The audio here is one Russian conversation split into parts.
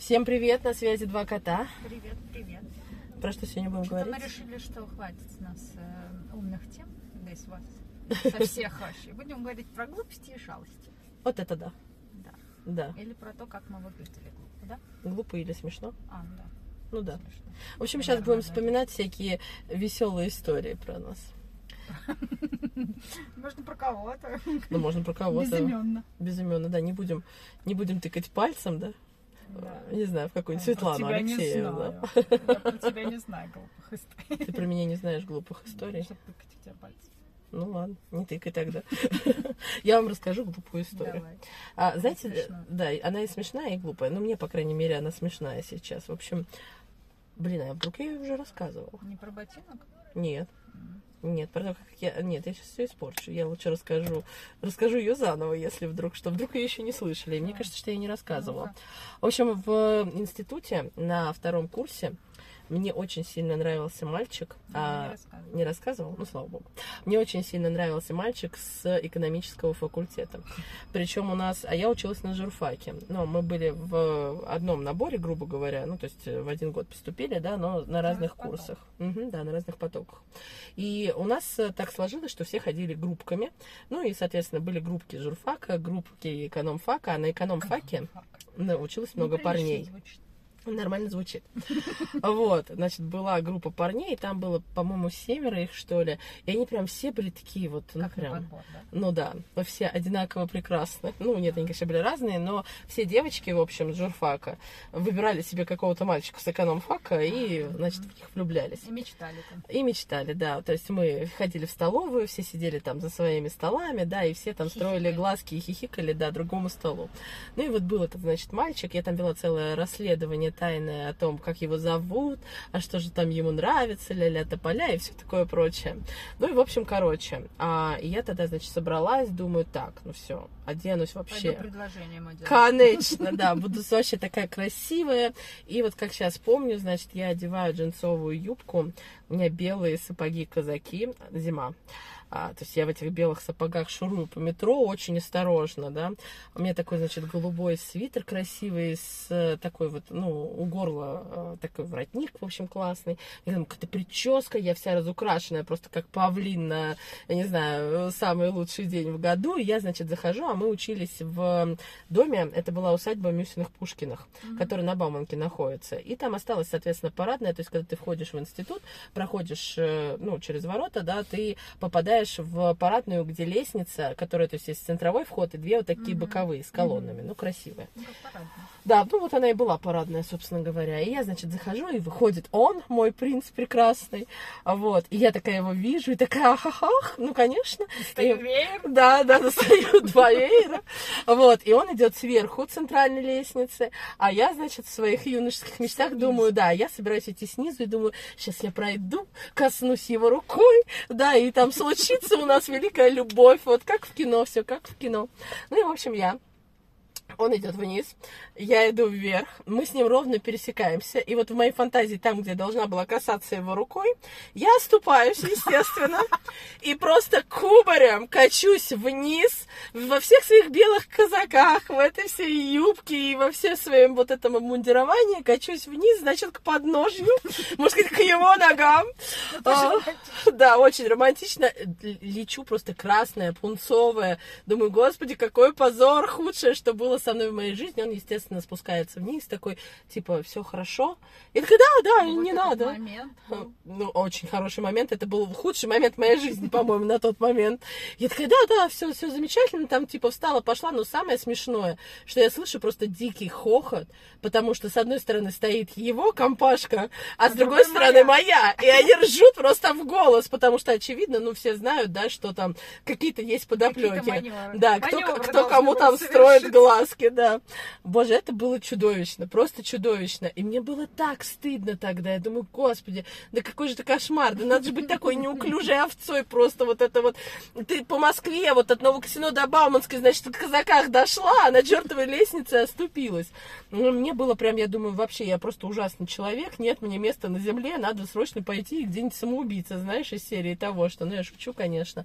Всем привет, на связи два кота. Привет, привет. Про что сегодня будем Что-то говорить? мы решили, что хватит с нас э, умных тем, да и с вас, со всех вообще. Будем говорить про глупости и шалости. Вот это да. Да. Да. Или про то, как мы выглядели глупо, да? Глупо или смешно? А, ну да. Ну да. Смешно. В общем, сейчас Наверное, будем да. вспоминать всякие веселые истории про нас. Можно про кого-то. Ну, можно про кого-то. Безыменно. Безыменно, да. Не будем, не будем тыкать пальцем, да? Да. Не знаю, в какую-нибудь Светлану не Алексееву, знаю. да? Я про тебя не знаю глупых историй. Ты про меня не знаешь глупых историй. Чтобы тыкать в тебя пальцем. Ну ладно, не тыкай тогда. Я вам расскажу глупую историю. Давай. А, знаете, Смешно. да, она и смешная, и глупая. Но мне, по крайней мере, она смешная сейчас. В общем, блин, а вдруг я ее уже рассказывала? Не про ботинок? Нет. Нет, про то, как я... Нет, я сейчас все испорчу. Я лучше расскажу, расскажу ее заново, если вдруг что. Вдруг ее еще не слышали. И мне кажется, что я не рассказывала. Ну-ка. В общем, в институте на втором курсе мне очень сильно нравился мальчик. Не а, рассказывай. не рассказывал? Ну, слава богу. Мне очень сильно нравился мальчик с экономического факультета. Причем у нас... А я училась на журфаке. Но мы были в одном наборе, грубо говоря. Ну, то есть в один год поступили, да, но на разных потоках. курсах. Мгм, да, на разных потоках. И у нас э, так сложилось, что все ходили группками. Ну, и, соответственно, были группки журфака, группки экономфака. А на экономфаке Фак. да, училось много Неприлично парней. звучит. Нормально звучит. Вот, значит, была группа парней, и там было, по-моему, семеро их, что ли. И они прям все были такие вот, ну Как прям... подбор, да? Ну да, но все одинаково прекрасны. Ну, нет, они, конечно, были разные, но все девочки, в общем, с журфака выбирали себе какого-то мальчика с экономфака и, значит, в них влюблялись. И мечтали там. И мечтали, да. То есть мы ходили в столовую, все сидели там за своими столами, да, и все там строили Хихикали. глазки и хихикали, да, другому столу. Ну и вот был этот, значит, мальчик, я там вела целое расследование тайное о том, как его зовут, а что же там ему нравится, ля-ля тополя и все такое прочее. Ну и, в общем, короче, а, я тогда, значит, собралась, думаю, так, ну все, оденусь вообще. Пойду предложение ему делать. Конечно, да, буду вообще такая красивая. И вот как сейчас помню, значит, я одеваю джинсовую юбку, у меня белые сапоги-казаки, зима. А, то есть я в этих белых сапогах шурую по метро очень осторожно, да. У меня такой, значит, голубой свитер красивый с э, такой вот, ну, у горла э, такой воротник, в общем, классный. И там какая-то прическа, я вся разукрашенная, просто как павлин на, я не знаю, самый лучший день в году. И я, значит, захожу, а мы учились в доме, это была усадьба Мюсиных-Пушкиных, которая на Бауманке находится. И там осталась, соответственно, парадная, то есть, когда ты входишь в институт, проходишь, э, ну, через ворота, да, ты попадаешь в парадную, где лестница, которая, то есть, есть центровой вход и две вот такие Мгм. боковые с колоннами, ну, красивые. Ну, как парадно. Да, ну вот она и была парадная, собственно говоря. И я, значит, захожу, и выходит он, мой принц прекрасный. Вот. И я такая его вижу, и такая, ахахах, ну, конечно. Стою И- веер. да, да, достаю два веера. Вот, и он идет сверху центральной лестницы, а я, значит, в своих юношеских мечтах думаю, да, я собираюсь идти снизу и думаю, сейчас я пройду, коснусь его рукой, да, и там случится у нас великая любовь, вот как в кино, все как в кино. Ну и, в общем, я он идет вниз, я иду вверх, мы с ним ровно пересекаемся, и вот в моей фантазии, там, где должна была касаться его рукой, я оступаюсь, естественно, и просто кубарем качусь вниз во всех своих белых казаках, в этой всей юбке и во всем своем вот этом обмундировании, качусь вниз, значит, к подножью, можно сказать, к его ногам. А, Да, очень романтично. Лечу просто красная, пунцовая. Думаю, господи, какой позор, худшее, что было со мной в моей жизни. Он, естественно, спускается вниз, такой, типа, все хорошо. Я такая, да, да, Вот не надо. момент был. Ну, очень хороший момент. Это был худший момент моей жизни, по-моему, на тот момент. Я такая, да, да, все, все замечательно. Там, типа, встала, пошла. Но самое смешное, что я слышу просто дикий хохот, потому что с одной стороны стоит его компашка, а с А другой другой стороны моя. моя. И они ржут просто в голос, потому что, очевидно, ну, все знают, да, что там какие-то есть подоплеки. Какие-то. Да, кто, Маневры кто кому там строит совершиться. Глазки, да. Боже, это было чудовищно, просто чудовищно. И мне было так стыдно тогда. Я думаю, господи, да какой же это кошмар. Да надо же быть такой неуклюжей овцой просто вот это вот. Ты по Москве, вот от Новокосино до Бауманской, значит, в казаках дошла, а на чертовой лестнице оступилась. Ну, мне было прям, я думаю, вообще, я просто ужасный человек, нет мне места на земле, надо срочно пойти и где-нибудь самоубийца, знаешь, из серии того, что, ну, я шучу, конечно.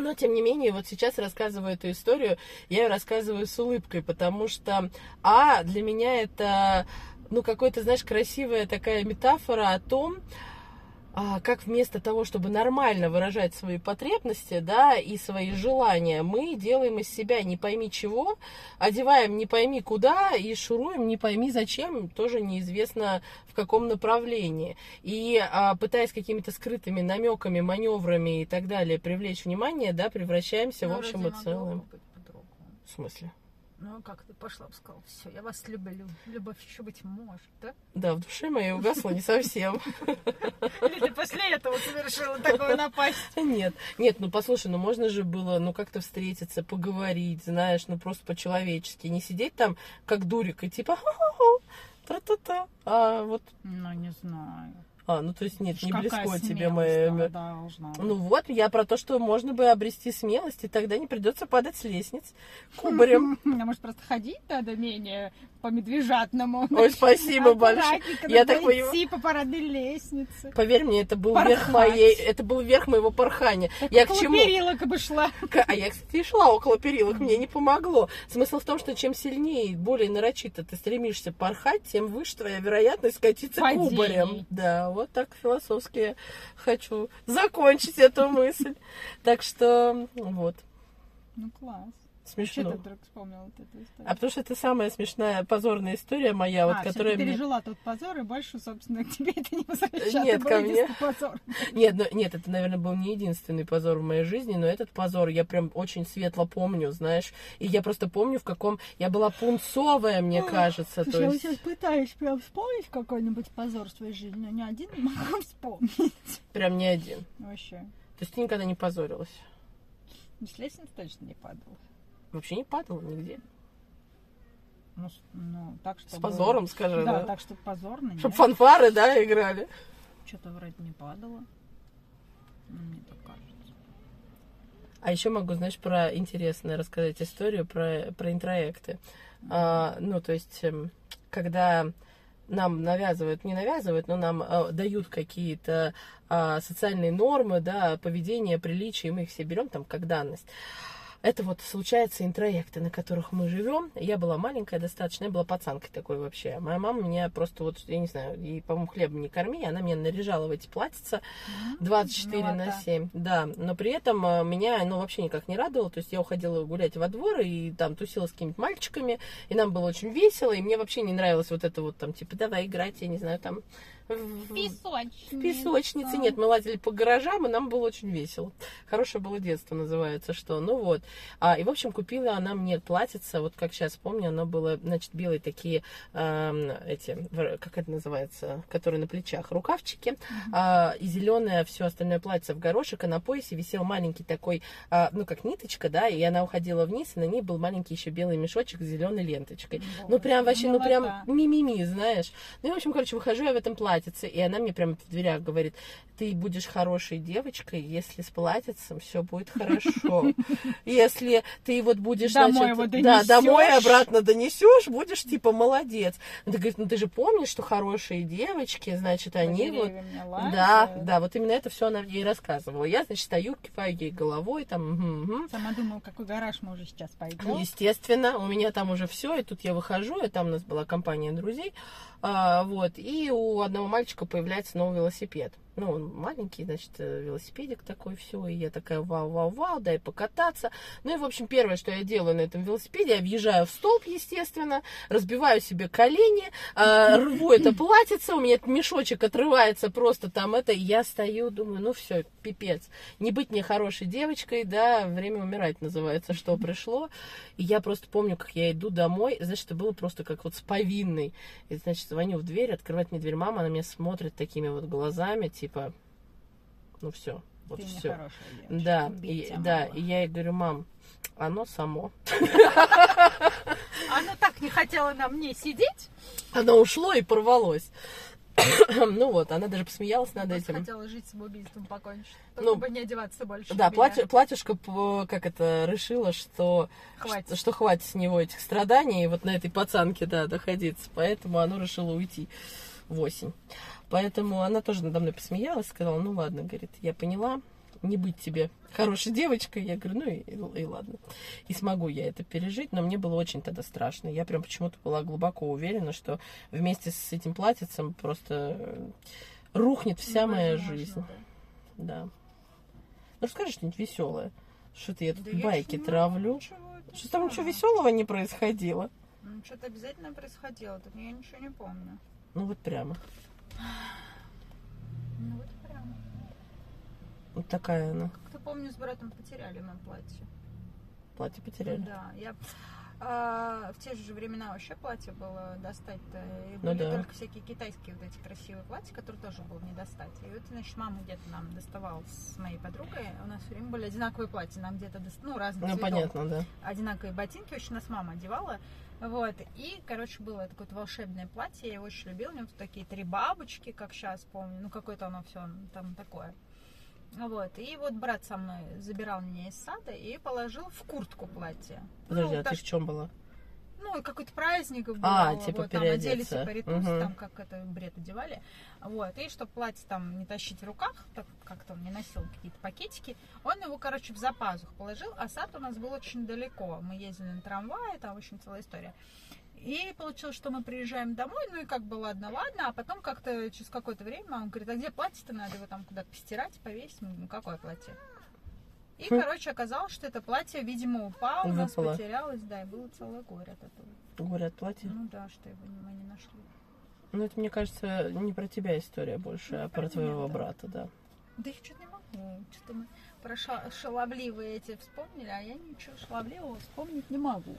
Но, тем не менее, вот сейчас рассказываю эту историю, я ее рассказываю с улыбкой, потому что, а, для меня это, ну, какой-то, знаешь, красивая такая метафора о том, а, как вместо того, чтобы нормально выражать свои потребности, да, и свои желания, мы делаем из себя не пойми чего, одеваем не пойми куда и шуруем не пойми зачем, тоже неизвестно в каком направлении. И а, пытаясь какими-то скрытыми намеками, маневрами и так далее привлечь внимание, да, превращаемся Ну, в общем вроде и целом. В смысле? Ну, как ты пошла сказала, все, я вас люблю. Любовь еще быть может, да? Да, в душе моей угасло не совсем. Или ты после этого совершила такую напасть? Нет, нет, ну послушай, ну можно же было, ну как-то встретиться, поговорить, знаешь, ну просто по-человечески, не сидеть там как дурик и типа тра-та-та, а вот, Ну, не знаю. А, ну то есть нет, не Какая близко тебе моя... да, должна быть. Ну вот, я про то, что можно бы обрести смелость, и тогда не придется падать с лестниц кубарем. А может, просто ходить надо менее по медвежатному? Ой, спасибо большое. Я так идти по парадной лестнице. Поверь мне, это был верх моей, это был верх моего порхания. Я к чему? перилок бы шла. А я, кстати, шла около перилок, мне не помогло. Смысл в том, что чем сильнее и более нарочито ты стремишься порхать, тем выше твоя вероятность скатиться кубарем. Да, вот так философски хочу закончить эту мысль. Так что, вот, Ну, класс. Что смешно. ты вдруг вспомнила вот эту историю? А потому что это самая смешная позорная история моя, вот, А, всё, которая ты мне... пережила тот позор, и больше, собственно, к тебе это не возвращается. Нет, Был ко мне. позор. Нет, ну, нет, это, наверное, был не единственный позор в моей жизни, но этот позор я прям очень светло помню, знаешь. И я просто помню, в каком... Я была пунцовая, мне кажется. Слушай, то я вот есть... сейчас пытаюсь прям вспомнить какой-нибудь позор в своей жизни, но ни один не могу вспомнить. Прям не один. Вообще. То есть ты никогда не позорилась? Ну, с лестницы точно не падала. Вообще не падала нигде. Ну, с- ну, так что... С позором, скажи, Да, да? так что позорно, Чтоб нет. фанфары, да, играли. Что-то вроде не падало. Ну, Мне так кажется. А еще могу, знаешь, про интересное рассказать историю про, про интроекты. А, ну, то есть, эм, когда нам навязывают, не навязывают, но нам э, дают какие-то а, социальные нормы, да, поведение, приличия, и мы их все берем там как данность. Это вот случается интроекты, на которых мы живем. Я была маленькая достаточно, я была пацанкой такой вообще. Моя мама меня просто вот, я не знаю, и, по-моему, хлебом не корми, она меня наряжала в эти платьица 24 на милота. 7. Да, но при этом э, меня, ну, вообще никак не радовало. То есть я уходила гулять во двор и там тусила с какими-то мальчиками, и нам было очень весело, и мне вообще не нравилось вот это вот там, типа, давай играть, я не знаю, там... в- Песочница. в песочнице. Нет, мы лазили по гаражам, и нам было очень весело. Хорошее было детство, называется, что. Ну вот. А, и, в общем, купила она мне платьице, вот как сейчас помню, оно было, значит, белые такие, эм, эти, как это называется, которые на плечах, рукавчики, а, и зеленое все остальное платье в горошек, а на поясе висел маленький такой, а, ну, как ниточка, да, и она уходила вниз, и на ней был маленький еще белый мешочек с зеленой ленточкой. Ну, прям вообще, ну, прям ми-ми-ми, знаешь. Ну, и, в общем, короче, выхожу я в этом платьице, и она мне прямо в дверях говорит, ты будешь хорошей девочкой, если с платьицем все будет хорошо. Если ты вот будешь, Домой значит, да, домой обратно донесешь, будешь типа молодец. Она говорит, ну ты же помнишь, что хорошие девочки, значит, они вот да, да, вот именно это все она ей рассказывала. Я, значит, стою, киваю ей головой, там. Сама думала, какой гараж мы уже сейчас пойдем. Естественно, у меня там уже все, и тут я выхожу, и там у нас была компания друзей, вот, и у одного мальчика появляется новый велосипед. Ну, он маленький, значит, э, велосипедик такой, все, и я такая, вау-вау-вау, дай покататься. Ну, и, в общем, первое, что я делаю на этом велосипеде, я въезжаю в столб, естественно, разбиваю себе колени, а, рву это платьице, у меня этот мешочек отрывается просто там это, и я стою, думаю, ну, все, пипец. Не быть мне хорошей девочкой, да, время умирать называется, что пришло. И я просто помню, как я иду домой, значит, это было просто как вот с повинной. И, значит, звоню в дверь, открывает мне дверь мама, она меня смотрит такими вот глазами, типа, ну все, вот Ты все. Да, и, да, и я ей говорю, мам, оно само. Оно так не хотело на мне сидеть. Оно ушло и порвалось. ну вот, она даже посмеялась над Просто этим. хотела жить самоубийством покончить. Ну, бы не одеваться больше. Да, платье, платьюшка, как это, решила, что Хватит. Что, что хватит с него этих страданий, вот на этой пацанке, да, доходиться. Поэтому оно решило уйти в осень. Поэтому она тоже надо мной посмеялась, сказала, ну ладно, говорит, я поняла, не быть тебе хорошей девочкой. Я говорю, ну и, и, и ладно. И смогу я это пережить, но мне было очень тогда страшно. Я прям почему-то была глубоко уверена, что вместе с этим платьицем просто э, рухнет вся моя жизнь. Да. Ну расскажи что-нибудь веселое. Что-то я тут Да я байки не травлю. ничего Что там ничего веселого не происходило? Ну, что-то обязательно происходило, тут я ничего не помню. Ну вот прямо. Ну вот прям. Вот такая она. Как-то помню, с братом потеряли мы платье. Платье потеряли. Да, я а, в те же времена вообще платье было достать-то. И Ну были да. только всякие китайские вот эти красивые платья, которые тоже было не достать. И вот, значит, мама где-то нам доставала с моей подругой. У нас все время были одинаковые платья. Нам где-то, дос- ну, разных Ну цветов. понятно, да. одинаковые ботинки, очень нас мама одевала. Вот. И, короче, было такое вот волшебное платье, я его очень любила. У него тут такие три бабочки, как сейчас помню. Ну, какое-то оно все там такое. Вот. И вот брат со мной забирал меня из сада и положил в куртку платье. Подожди, ну, а ты так- в чем была? Ну, какой-то праздник был. А, типа вот, там оделись переодеться. и паритус, Мгм. там как это бред одевали. Вот, и чтобы платье там не тащить в руках, так как-то он не носил какие-то пакетики, он его, короче, в запазух положил, а сад у нас был очень далеко. Мы ездили на трамвае, там, в общем, целая история. И получилось, что мы приезжаем домой, ну и как бы ладно, ладно, а потом как-то через какое-то время он говорит, а где платье-то надо его там куда-то постирать, повесить, ну какое платье? И, короче, оказалось, что это платье, видимо, упало, у нас Выпало. потерялось, да, и было целое горе от этого. Говорят, платье. Ну да, что его мы не нашли. Ну, это, мне кажется, не про тебя история больше, Ну, а про твоего да. брата, да. Да я что-то не могу. Что-то мы про ша- шаловливые эти вспомнили, а я ничего шаловливого вспомнить не могу.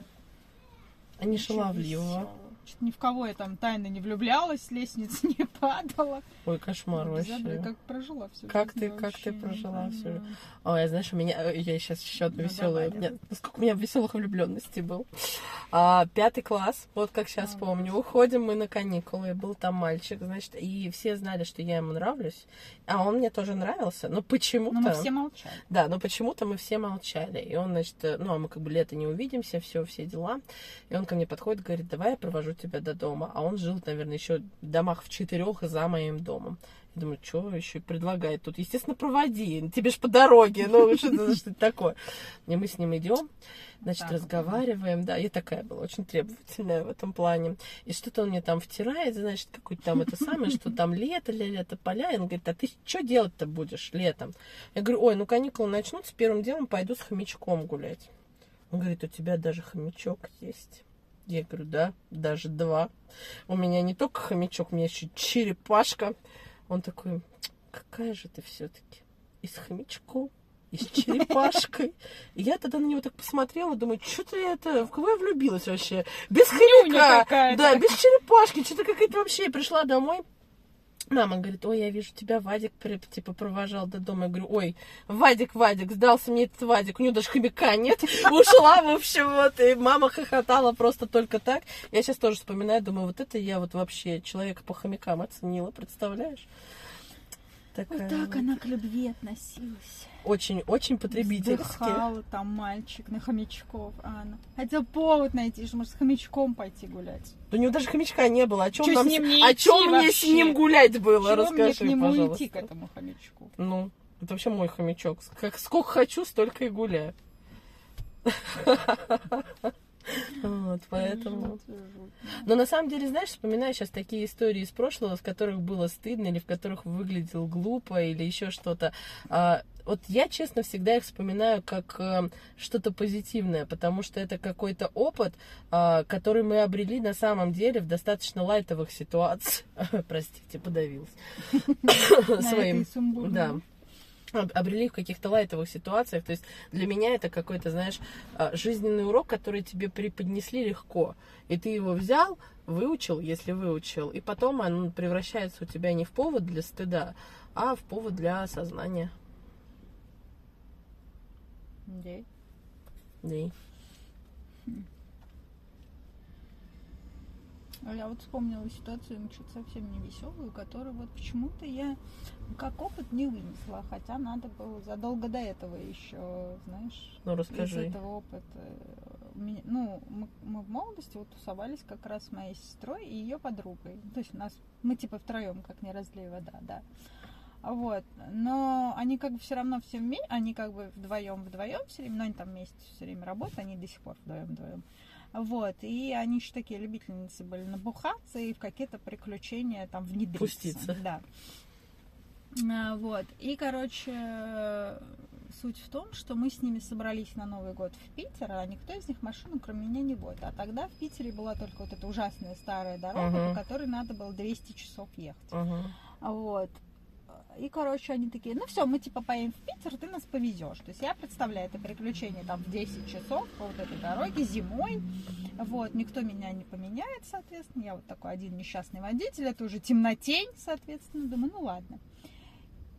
А не шаловливого. весёлого. Что-то ни в кого я там тайно не влюблялась, с лестницы не падала. Ой, кошмар Безобразие, вообще. Как прожила всю Как ты- как ты прожила всю жизнь? Ой, знаешь, у меня, э, я сейчас еще одну Ну, веселую, давай, меня, ну, сколько у меня веселых влюбленностей был. А, пятый класс, вот как сейчас А, помню, уходим мы на каникулы, и был там мальчик, значит, и все знали, что я ему нравлюсь, а он мне тоже нравился, но почему-то... Но мы все молчали. Да, но почему-то мы все молчали. И он, значит, э, ну, а мы как бы лето не увидимся, все, все дела. И он ко мне подходит, говорит, давай я провожу тебя до дома. А он жил, наверное, еще в домах в четырех за моим домом. Я думаю, что еще предлагает тут? Естественно, проводи, тебе ж по дороге, ну, что это что это такое? И мы с ним идем, значит, Так разговариваем, да, я такая была, очень требовательная в этом плане. И что-то он мне там втирает, значит, какой-то там это самое, что там лето, лето, поля. И он говорит, а ты что делать-то будешь летом? Я говорю, ой, ну каникулы начнутся, первым делом пойду с хомячком гулять. Он говорит, у тебя даже хомячок есть. Я говорю, да, даже два. У меня не только хомячок, у меня еще черепашка. Он такой, какая же ты все-таки? И с хомячком, и с черепашкой. И я тогда на него так посмотрела, думаю, что ты это, в кого я влюбилась вообще? Без хомяка, да, без черепашки, что-то какая-то вообще. Я пришла домой, Мама говорит, ой, я вижу, тебя Вадик типа провожал до дома. Я говорю, ой, Вадик, Вадик, сдался мне этот Вадик, у него даже хомяка нет. Ушла, в общем, вот, и мама хохотала просто только так. Я сейчас тоже вспоминаю, думаю, вот это я вот вообще человека по хомякам оценила, представляешь? Такая Вот так вот. она к любви относилась. Очень, очень потребительски. Вздыхала там мальчик на хомячков. А она хотел повод найти, что может с хомячком пойти гулять. Да У него даже хомячка не было. О чем, Чё с нам... ним не о чем мне с вообще? ним гулять было? Чего Расскажи, мне к нему пожалуйста. идти, к этому хомячку? Ну, это вообще мой хомячок. Как, сколько хочу, столько и гуляю. Вот, поэтому... Но на самом деле, знаешь, вспоминаю сейчас такие истории из прошлого, в которых было стыдно, или в которых выглядел глупо, или еще что-то. А, Вот я, честно, всегда их вспоминаю как э, что-то позитивное, потому что это какой-то опыт, а, который мы обрели на самом деле в достаточно лайтовых ситуациях. Простите, подавилась. Своим. Да. Об- обрели в каких-то лайтовых ситуациях. То есть для меня это какой-то, знаешь, а, жизненный урок, который тебе преподнесли легко. И ты его взял, выучил, если выучил, и потом он превращается у тебя не в повод для стыда, а в повод для осознания. Да. Да. А Я вот вспомнила ситуацию, ну, что-то совсем не веселую, которую вот почему-то я как опыт не вынесла, хотя надо было задолго до этого еще, знаешь, Ну, из расскажи. этого опыта. Ну, мы, мы в молодости вот тусовались как раз с моей сестрой и ее подругой. То есть у нас, мы типа втроем, как не разлей вода, да. Вот. Но они как бы все равно все вместе, они как бы вдвоем вдвоем все время, но они там вместе все время работают, они до сих пор вдвоем вдвоем. Вот, и они еще такие любительницы были набухаться и в какие-то приключения там внедриться. Пуститься. Да. А, Вот. И, короче, суть в том, что мы с ними собрались на Новый год в Питер, а никто из них машину, кроме меня, не водит. А тогда в Питере была только вот эта ужасная старая дорога, Мгм. по которой надо было 200 часов ехать. Мгм. Вот. И, короче, они такие, ну все, мы типа поедем в Питер, ты нас повезешь. То есть я представляю это приключение там в 10 часов по вот этой дороге зимой. Вот, никто меня не поменяет, соответственно. Я вот такой один несчастный водитель, это уже темнотень, соответственно. Думаю, ну ладно.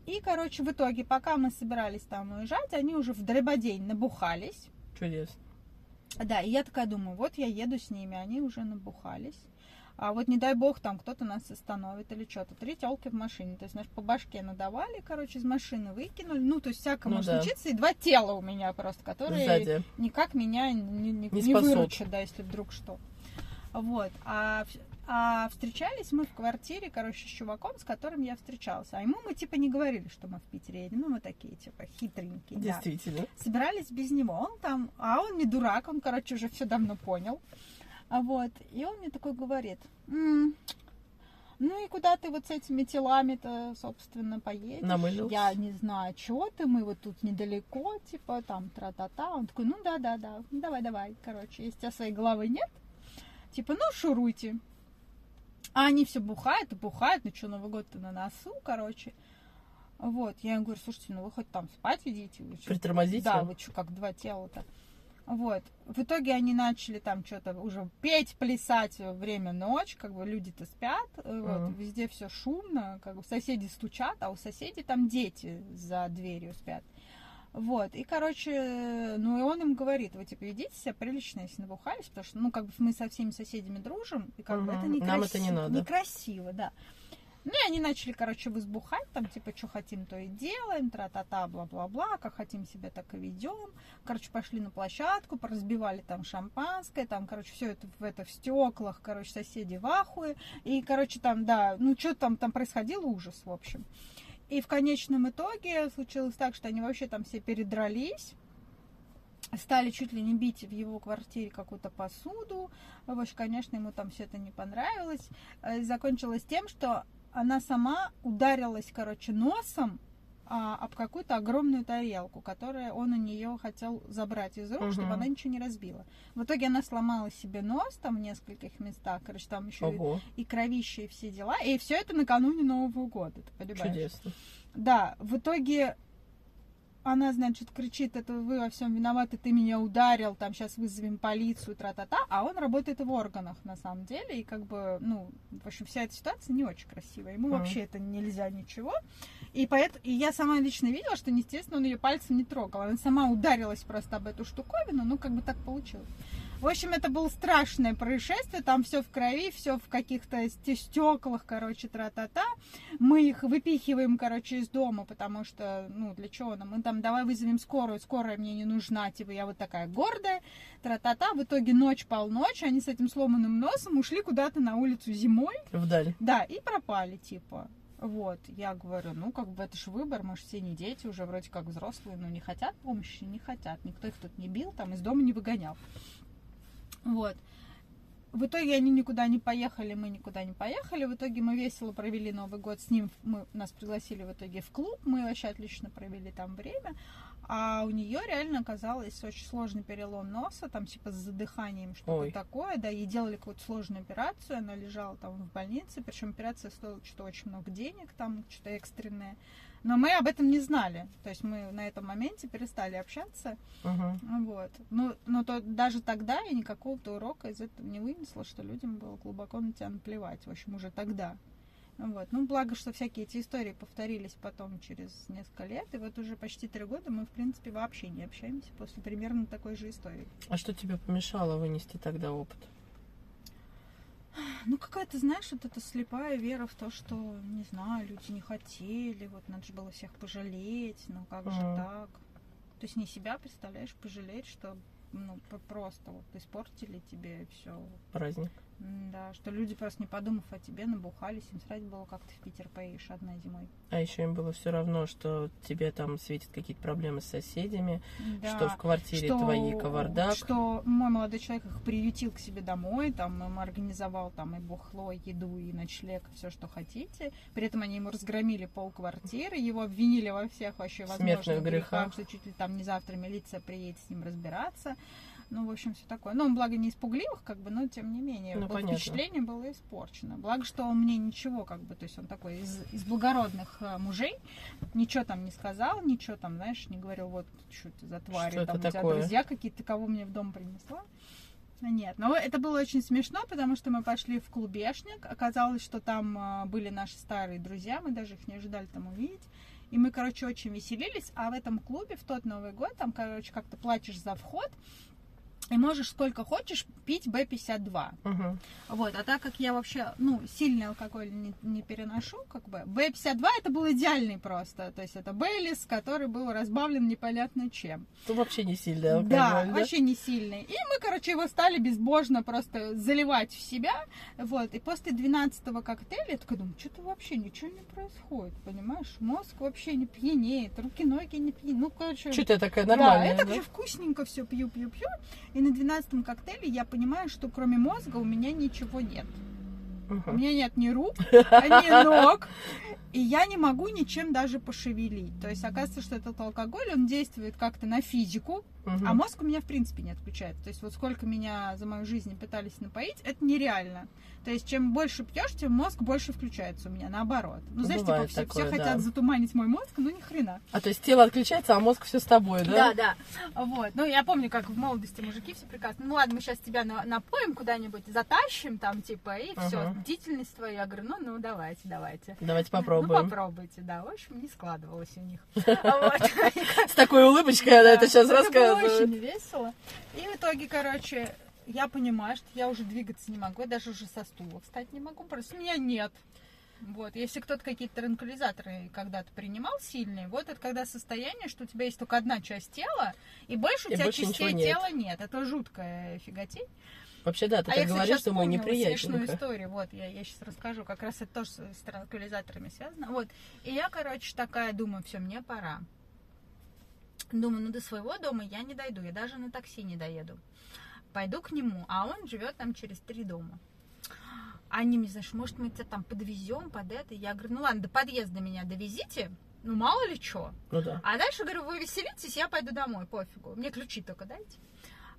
И, короче, в итоге, пока мы собирались там уезжать, они уже в дребодень набухались. Чудесно. Да, и я такая думаю, вот я еду с ними, они уже набухались. А вот не дай бог там кто-то нас остановит или что-то. Три телки в машине. То есть, знаешь, по башке надавали, короче, из машины выкинули. Ну, то есть, всякое Ну может да. случиться. И два тела у меня просто, которые Сзади. никак меня не, не- Не не выручат, да, если вдруг что. Вот. А, а встречались мы в квартире, короче, с чуваком, с которым я встречался. А ему мы, типа, не говорили, что мы в Питере едем. Ну, мы такие, типа, хитренькие. да Действительно. собирались без него. Он там, а он не дурак, он, короче, уже все давно понял. А вот, и он мне такой говорит, «М, ну и куда ты вот с этими телами-то, собственно, поедешь? Намылился. Я не знаю, чего ты, мы вот тут недалеко, типа, там, тра-та-та. Он такой, ну да-да-да, давай-давай, короче, если у тебя своей головы нет, типа, ну шуруйте. А они все бухают и бухают, ну что, Новый год-то на носу, короче. Вот, я им говорю, слушайте, ну вы хоть там спать идите. вы чё?» Притормозите. Да, вы что, как два тела-то. Вот. В итоге они начали там что-то уже петь, плясать время ночь, как бы люди-то спят, э, вот, Мгм. везде все шумно, как бы соседи стучат, а у соседей там дети за дверью спят. Вот, и, короче, ну, и он им говорит, вы, типа, ведите себя прилично, если набухались, потому что, ну, как бы мы со всеми соседями дружим, и как бы Мгм. это некрасиво. Нам это не надо. Некрасиво, да. Ну, и они начали, короче, возбухать, там, типа, что хотим, то и делаем, тра-та-та, бла-бла-бла, как хотим себя, так и ведем. Короче, пошли на площадку, поразбивали там шампанское, там, короче, все это это в стеклах, короче, соседи в ахуе. И, короче, там, да, ну, что там, там происходил ужас, в общем. И в конечном итоге случилось так, что они вообще там все передрались, стали чуть ли не бить в его квартире какую-то посуду. В общем, конечно, ему там все это не понравилось. Э, Закончилось тем, что она сама ударилась, короче, носом а, об какую-то огромную тарелку, которую он у нее хотел забрать из рук, Мгм. чтобы она ничего не разбила. В итоге она сломала себе нос там в нескольких местах, короче, там еще и, и кровище, и все дела. И все это накануне Нового года, ты понимаешь? чудесно. Да, в итоге она, значит, кричит, это вы во всем виноваты, ты меня ударил, там сейчас вызовем полицию, тра-та-та, а он работает в органах на самом деле, и как бы, ну, в общем, вся эта ситуация не очень красивая, ему Мгм. вообще это нельзя ничего, и поэтому, и я сама лично видела, что, естественно, он ее пальцем не трогал, она сама ударилась просто об эту штуковину, ну, как бы так получилось. В общем, это было страшное происшествие, там все в крови, все в каких-то стеклах, короче, тра-та-та. Мы их выпихиваем, короче, из дома, потому что, ну, для чего нам? Мы там, давай вызовем скорую, скорая мне не нужна, типа, я вот такая гордая, тра-та-та. В итоге ночь, полночь, они с этим сломанным носом ушли куда-то на улицу зимой, Вдаль. да, и пропали, типа. Вот, я говорю, ну, как бы это ж выбор, мы же все не дети, уже вроде как взрослые, но не хотят помощи, не хотят. Никто их тут не бил, там из дома не выгонял. Вот. В итоге они никуда не поехали, мы никуда не поехали. В итоге мы весело провели Новый год с ним. Мы, нас пригласили в итоге в клуб. Мы вообще отлично провели там время. А у нее реально оказалось очень сложный перелом носа, там типа с задыханием, что-то такое. Да, ей делали какую-то сложную операцию. Она лежала там в больнице. Причем операция стоила что-то очень много денег, там что-то экстренное. Но мы об этом не знали. То есть мы на этом моменте перестали общаться. Мгм. Вот. Ну, но то, даже тогда я никакого-то урока из этого не вынесла, что людям было глубоко на тебя наплевать. В общем, уже тогда. Вот. Ну, благо, что всякие эти истории повторились потом через несколько лет. И вот уже почти три года мы, в принципе, вообще не общаемся после примерно такой же истории. А что тебе помешало вынести тогда опыт? Ну, какая-то, знаешь, вот эта слепая вера в то, что, не знаю, люди не хотели, вот надо же было всех пожалеть, ну как же Мгм. так? То есть не себя, представляешь, пожалеть, что ну, просто вот испортили тебе все Праздник. Да, что люди просто не подумав о тебе, набухались, им срать было, как ты в Питер поедешь одна зимой. А еще им было все равно, что тебе там светят какие-то проблемы с соседями, Да. что в квартире что, твоей кавардак. Что мой молодой человек их приютил к себе домой, там им организовал там и бухло, и еду, и ночлег, все, что хотите. При этом они ему разгромили пол квартиры, его обвинили во всех вообще возможных грехах. грехах, что чуть ли там не завтра милиция приедет с ним разбираться. Ну, в общем, все такое. Ну, он, благо, не из пугливых, как бы, но тем не менее. Ну, вот понятно. впечатление было испорчено. Благо, что он мне ничего, как бы, то есть он такой из, из благородных э, мужей, ничего там не сказал, ничего там, знаешь, не говорил, вот, что это за твари, Что там это у тебя такое? друзья какие-то, ты кого мне в дом принесла. Нет, но это было очень смешно, потому что мы пошли в клубешник. Оказалось, что там а, были наши старые друзья, мы даже их не ожидали там увидеть. И мы, короче, очень веселились. А в этом клубе в тот Новый год, там, короче, как-то платишь за вход, и можешь сколько хочешь пить Б-52. Мгм. Вот, а так как я вообще, ну, сильный алкоголь не, не переношу, как бы, Б-52 это был идеальный просто. То есть это Бейлис, который был разбавлен непонятно чем. Ну, вообще не сильно алкоголь, Да, да? вообще не сильный. И мы, короче, его стали безбожно просто заливать в себя. Вот. И после 12-го коктейля я такая думаю, что-то вообще ничего не происходит, понимаешь? Мозг вообще не пьянеет, руки-ноги не пьянеют. Ну, короче... Что-то я такая Да, нормальная, я так да? же вкусненько все пью, пью, пью. И на 12-м коктейле я понимаю, что кроме мозга у меня ничего нет. У Мгм. меня нет ни рук, ни ног. И я не могу ничем даже пошевелить. То есть оказывается, что этот алкоголь, он действует как-то на физику, Мгм. а мозг у меня в принципе не отключает. То есть вот сколько меня за мою жизнь пытались напоить, это нереально. То есть чем больше пьешь, тем мозг больше включается у меня, наоборот. Ну, знаешь, типа все, такое, все да. хотят затуманить мой мозг, ну ни хрена. А то есть тело отключается, а мозг все с тобой, да? да. Вот. Ну, я помню, как в молодости мужики все прекрасно. Ну ладно, мы сейчас тебя на- напоим куда-нибудь, затащим там, типа, и все, Ага. бдительность твою. Я говорю, ну, ну, давайте, давайте. Давайте Ну, попробуем. попробуйте, да. В общем, не складывалось у них. С такой улыбочкой она это сейчас рассказывает. очень весело. И в итоге, короче, я понимаю, что я уже двигаться не могу, я даже уже со стула встать не могу, просто меня нет. Вот, если кто-то какие-то транквилизаторы когда-то принимал сильные, вот это когда состояние, что у тебя есть только одна часть тела, и больше у И тебя больше частей нет. тела нет. Это жуткая фиготень. Вообще, да, ты а так говоришь, что мы вспомнила смешную неприятненько. историю. Вот, я, я сейчас расскажу. Как раз это тоже с, с транквилизаторами связано. Вот. И я, короче, такая думаю, все, мне пора. Думаю, ну до своего дома я не дойду. Я даже на такси не доеду. Пойду к нему, а он живет там через три дома. Они мне, знаешь, может, мы тебя там подвезем под это. Я говорю, ну ладно, до подъезда меня довезите. Ну, мало ли что. Ну да. А дальше, говорю, вы веселитесь, я пойду домой, пофигу. Мне ключи только дайте.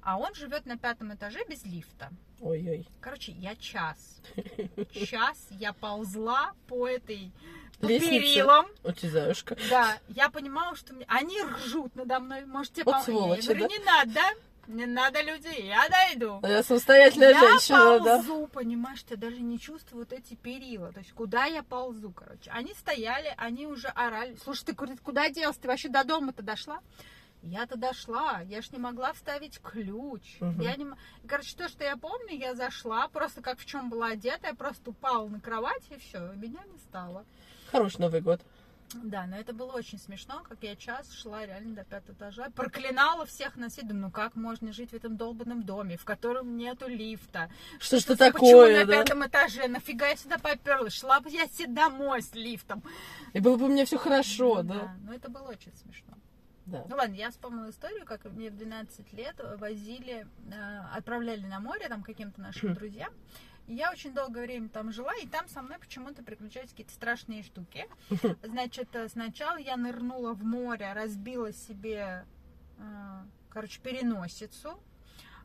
А он живет на пятом этаже без лифта. Ой-ой. Короче, я час. Час я ползла по этой по Лестнице. перилам. Утязаюшка. Да, я понимала, что мне- они ржут надо мной. Может, тебе Вот сволочи, Я говорю, да? не надо, не надо людей, я дойду. Я самостоятельная я женщина, да. ползу, понимаешь, что я даже не чувствую вот эти перила. То есть, куда я ползу, короче. Они стояли, они уже орали. Слушай, ты говорит, куда делась? Ты вообще до дома-то дошла? Я-то дошла, я ж не могла вставить ключ. Мгм. Я не... Короче, то, что я помню, я зашла, просто как в чем была одета, я просто упала на кровать, и все, меня не стало. Хороший Новый год. Да, но это было очень смешно, как я час шла реально до пятого этажа, проклинала всех на свете, думаю, ну как можно жить в этом долбанном доме, в котором нету лифта? Что ж это Почему такое, на да? пятом этаже? Нафига я сюда поперлась? Шла бы я себе домой с лифтом. И было бы у меня все хорошо, Ну да? Но это было очень смешно. Да. Ну ладно, я вспомнила историю, как мне в 12 лет возили, э, отправляли на море там каким-то нашим друзьям. И я очень долгое время там жила, и там со мной почему-то приключались какие-то страшные штуки. Значит, э, сначала я нырнула в море, разбила себе, э, короче, переносицу.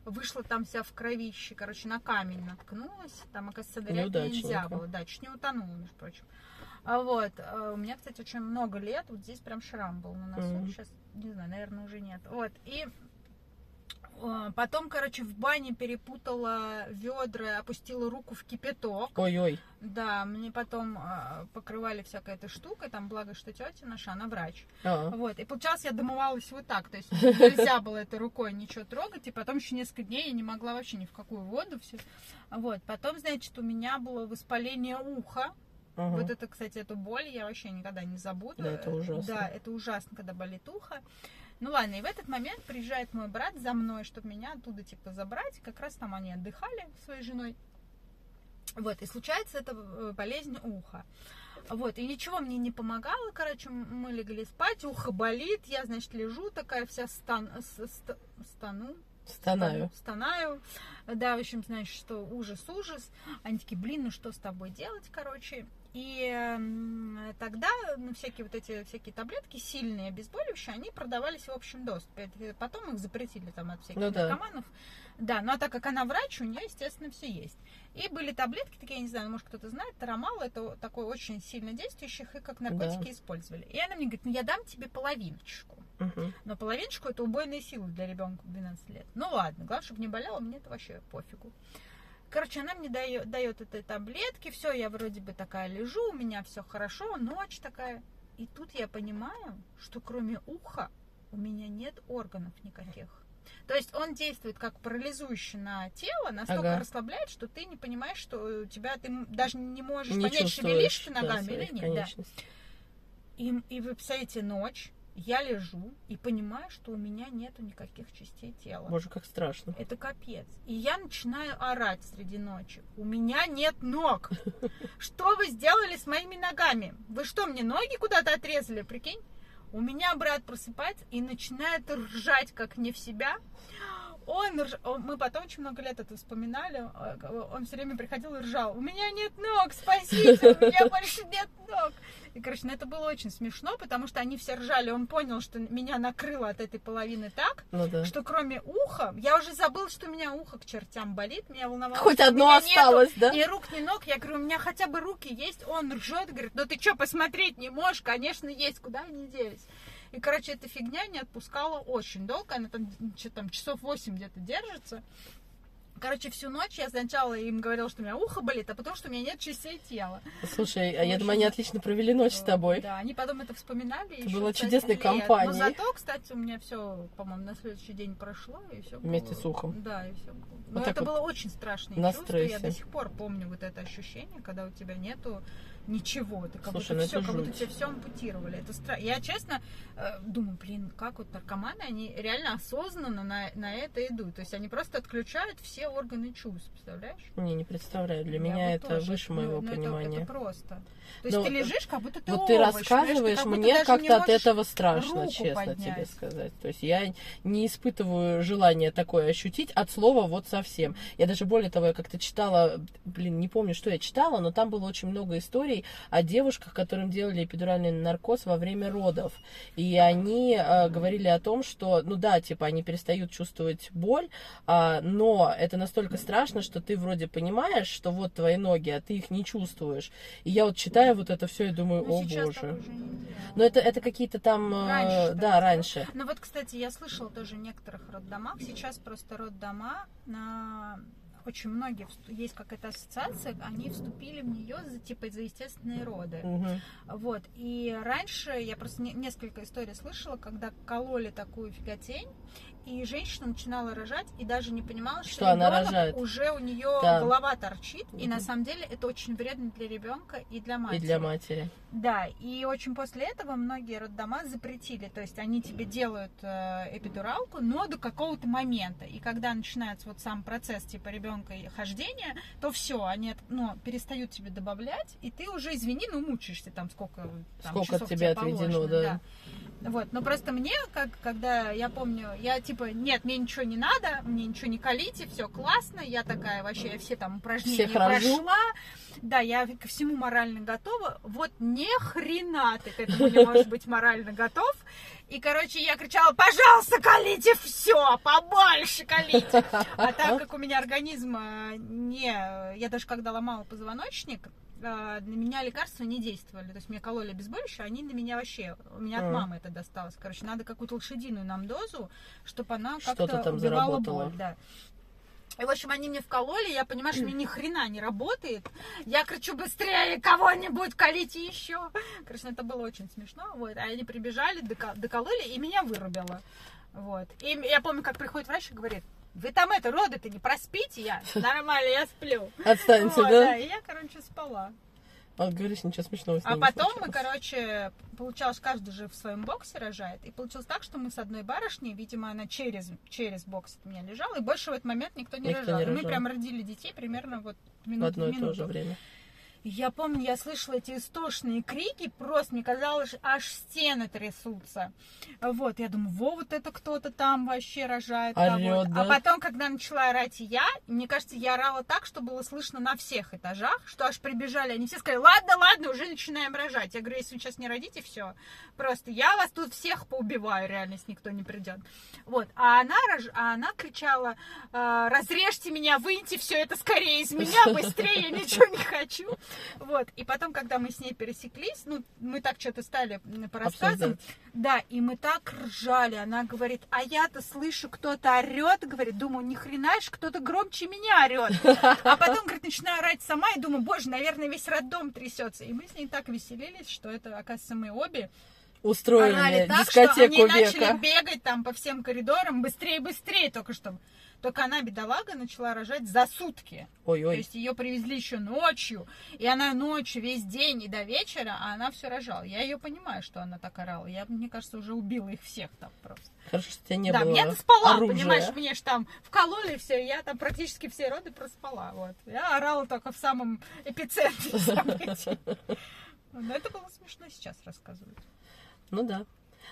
Вышла там вся в кровище, короче, на камень наткнулась. Там, оказывается, нырять нельзя Неудачненько. было. Да, чуть не утонула, между прочим. А вот, у меня, кстати, очень много лет, вот здесь прям шрам был на носу, Мгм. сейчас, не знаю, наверное, уже нет. Вот, и э, потом, короче, в бане перепутала ведра, опустила руку в кипяток. Ой-ой. Да, мне потом э, покрывали всякой этой штукой, там, благо, что тетя наша, она врач. А, Вот, и получалось, я домывалась вот так, то есть нельзя было этой рукой ничего трогать, и потом еще несколько дней я не могла вообще ни в какую воду все. Вот, потом, значит, у меня было воспаление уха, ага. вот это, кстати, эту боль я вообще никогда не забуду. Да, это ужасно. Да, это ужасно, когда болит ухо. Ну ладно, и в этот момент приезжает мой брат за мной, чтобы меня оттуда, типа, забрать. Как раз там они отдыхали своей женой. Вот, и случается эта э, болезнь уха. Вот, и ничего мне не помогало, короче, мы легли спать, ухо болит, я, значит, лежу такая вся стан, ст- стану, Стонаю. Стонаю. Да, в общем, знаешь, что ужас, ужас. Они такие, блин, ну что с тобой делать, короче. И тогда ну, всякие вот эти всякие таблетки сильные, обезболивающие, они продавались в общем доступе. Это Потом их запретили там от всяких Ну да. наркоманов. Да, ну а так как она врач, у нее, естественно, все есть. И были таблетки, такие, я не знаю, может кто-то знает, тарамал, это такой очень сильно действующих, и как наркотики Да. использовали. И она мне говорит, ну я дам тебе половиночку. Мгм. Но половиночку это убойные силы для ребенка в 12 лет. Ну ладно, главное, чтобы не болело, мне это вообще пофигу. Короче, она мне дает, дает этой таблетки, все, я вроде бы такая лежу, у меня все хорошо, ночь такая. И тут я понимаю, что кроме уха у меня нет органов никаких. То есть он действует как парализующий на тело, настолько Ага. расслабляет, что ты не понимаешь, что у тебя ты даже не можешь Не понять, шевелишь ты да, ногами или своих нет. Да. И, и вы представляете, ночь, я лежу и понимаю, что у меня нету никаких частей тела. Боже, как страшно. Это капец. И я начинаю орать среди ночи. У меня нет ног. Что вы сделали с моими ногами? Вы что, мне ноги куда-то отрезали, прикинь? У меня брат просыпается и начинает ржать, как не в себя. Он, рж- мы потом очень много лет это вспоминали. э, Он все время приходил и ржал. У меня нет ног, спасите, у меня больше нет ног. И, короче, ну это было очень смешно, потому что они все ржали. Он понял, что меня накрыло от этой половины так, Ну да. что кроме уха, я уже забыл, что у меня ухо к чертям болит, меня волновало. Хоть одно осталось, да? нету Ни рук, ни ног. Я говорю, у меня хотя бы руки есть. Он ржет, говорит, ну ты что, посмотреть не можешь? Конечно, есть, куда они делись. И, короче, эта фигня не отпускала очень долго. Она там, что там, часов 8 где-то держится. Короче, всю ночь я сначала им говорила, что у меня ухо болит, а потом, что у меня нет частей тела. Слушай, а я думаю, они отлично провели ночь с тобой. Да, они потом это вспоминали. Ещё была чудесной лет. компанией. Но зато, кстати, у меня все, по-моему, на следующий день прошло, и все Вместе с ухом. Да, и все было. Но это было очень страшное чувство. Я до сих пор помню вот это ощущение, когда у тебя нету ничего. Ты как Слушай, ну будто все, это как будто тебе все ампутировали. Это страшно. Я честно э, думаю, блин, как вот наркоманы, они реально осознанно на, на это идут. То есть они просто отключают все органы чувств, представляешь? Не, не представляю. Для Я меня это тоже. выше Ну, моего ну, это- понимания. Это, просто. То есть Но ты лежишь, как будто ты вот ты овощ, понимаешь? Ты рассказываешь, как мне как-то от этого страшно, честно поднять. тебе сказать. То есть я не испытываю желания такое ощутить от слова вот совсем. Я даже более того, я как-то читала, блин, не помню, что я читала, но там было очень много историй о девушках, которым делали эпидуральный наркоз во время родов. И они э, говорили о том, что, ну да, типа, они перестают чувствовать боль, а, но это настолько страшно, что ты вроде понимаешь, что вот твои ноги, а ты их не чувствуешь. И я вот читаю вот это все и думаю, Ну, о боже. Но это, это какие-то там, э, Раньше да, раньше. Ну вот, кстати, я слышала тоже в некоторых роддомах. Сейчас просто роддома на очень многие есть какая-то ассоциация, они вступили в нее за типа за естественные роды. Мгм. Вот. И раньше я просто не- несколько историй слышала, когда кололи такую фиготень, и женщина начинала рожать и даже не понимала, что, Что она рожает. уже у нее Да. голова торчит, и Мгм. на самом деле это очень вредно для ребенка и для матери. И для матери. Да, и очень после этого многие роддома запретили, то есть они тебе делают э, эпидуралку, но до какого-то момента. И когда начинается вот сам процесс типа ребенка и хождения, то все, они ну, перестают тебе добавлять, и ты уже, извини, ну мучаешься там сколько там, Сколько часов тебе отведено, положено, да. Вот, но просто мне, как когда я помню, я типа, нет, мне ничего не надо, мне ничего не колите, все классно, я такая вообще, я все там упражнения Всех прошла, да, я ко всему морально готова, вот ни хрена ты к этому не можешь быть морально готов, и, короче, я кричала, пожалуйста, колите все, побольше колите, а так как у меня организм э, не, я даже когда ломала позвоночник, на меня лекарства не действовали. То есть мне кололи обезболивающие, они на меня вообще, у меня от Мгм. мамы это досталось. Короче, надо какую-то лошадиную нам дозу, чтобы она как-то убивала боль. Да. И, в общем, они мне вкололи, я понимаю, что мне ни хрена не работает. Я кричу быстрее, кого-нибудь колите еще. Короче, это было очень смешно. Вот. А они прибежали, доко- докололи, и меня вырубило. Вот. И я помню, как приходит врач и говорит, вы там это, роды-то не проспите, я нормально, я сплю. Отстаньте, Вот, да? И я, короче, спала. А говоришь, ничего смешного с А потом мы, короче, получалось, каждый же в своем боксе рожает. И получилось так, что мы с одной барышней, видимо, она через, через бокс от меня лежала, и больше в этот момент никто не Никто рожал. не И мы рожал. прям родили детей примерно вот в минут одно и то минуту. же время. Я помню, я слышала эти истошные крики, просто мне казалось, аж стены трясутся. Вот, я думаю, во, вот это кто-то там вообще рожает. Орёт, кого-то. да? А потом, когда начала орать я, мне кажется, я орала так, что было слышно на всех этажах, что аж прибежали, они все сказали, ладно, ладно, уже начинаем рожать. Я говорю, если вы сейчас не родите, все, просто я вас тут всех поубиваю, реально, если никто не придет. Вот, а она, рож... а она кричала, «А, разрежьте меня, выньте все это скорее из меня, быстрее, я ничего не хочу. Вот, и потом, когда мы с ней пересеклись, ну, мы так что-то стали по рассказам, Обсуждать. да, и мы так ржали, она говорит, а я-то слышу, кто-то орет, говорит, думаю, ни хрена ж, кто-то громче меня орет. А потом, говорит, начинаю орать сама и думаю, боже, наверное, весь роддом трясется. И мы с ней так веселились, что это, оказывается, мы обе Устроили так, что они дискотеку начали бегать там по всем коридорам быстрее, быстрее, только что. Только она, бедолага, начала рожать за сутки. То Ой-ой. есть ее привезли еще ночью, и она ночью весь день и до вечера, а она все рожала. Я ее понимаю, что она так орала. Я, мне кажется, уже убила их всех там просто. Хорошо, что тебя не да, было я-то спала, оружия. понимаешь, мне ж там вкололи все, я там практически все роды проспала. Вот. Я орала только в самом эпицентре событий. Но это было смешно сейчас рассказывать. Ну да.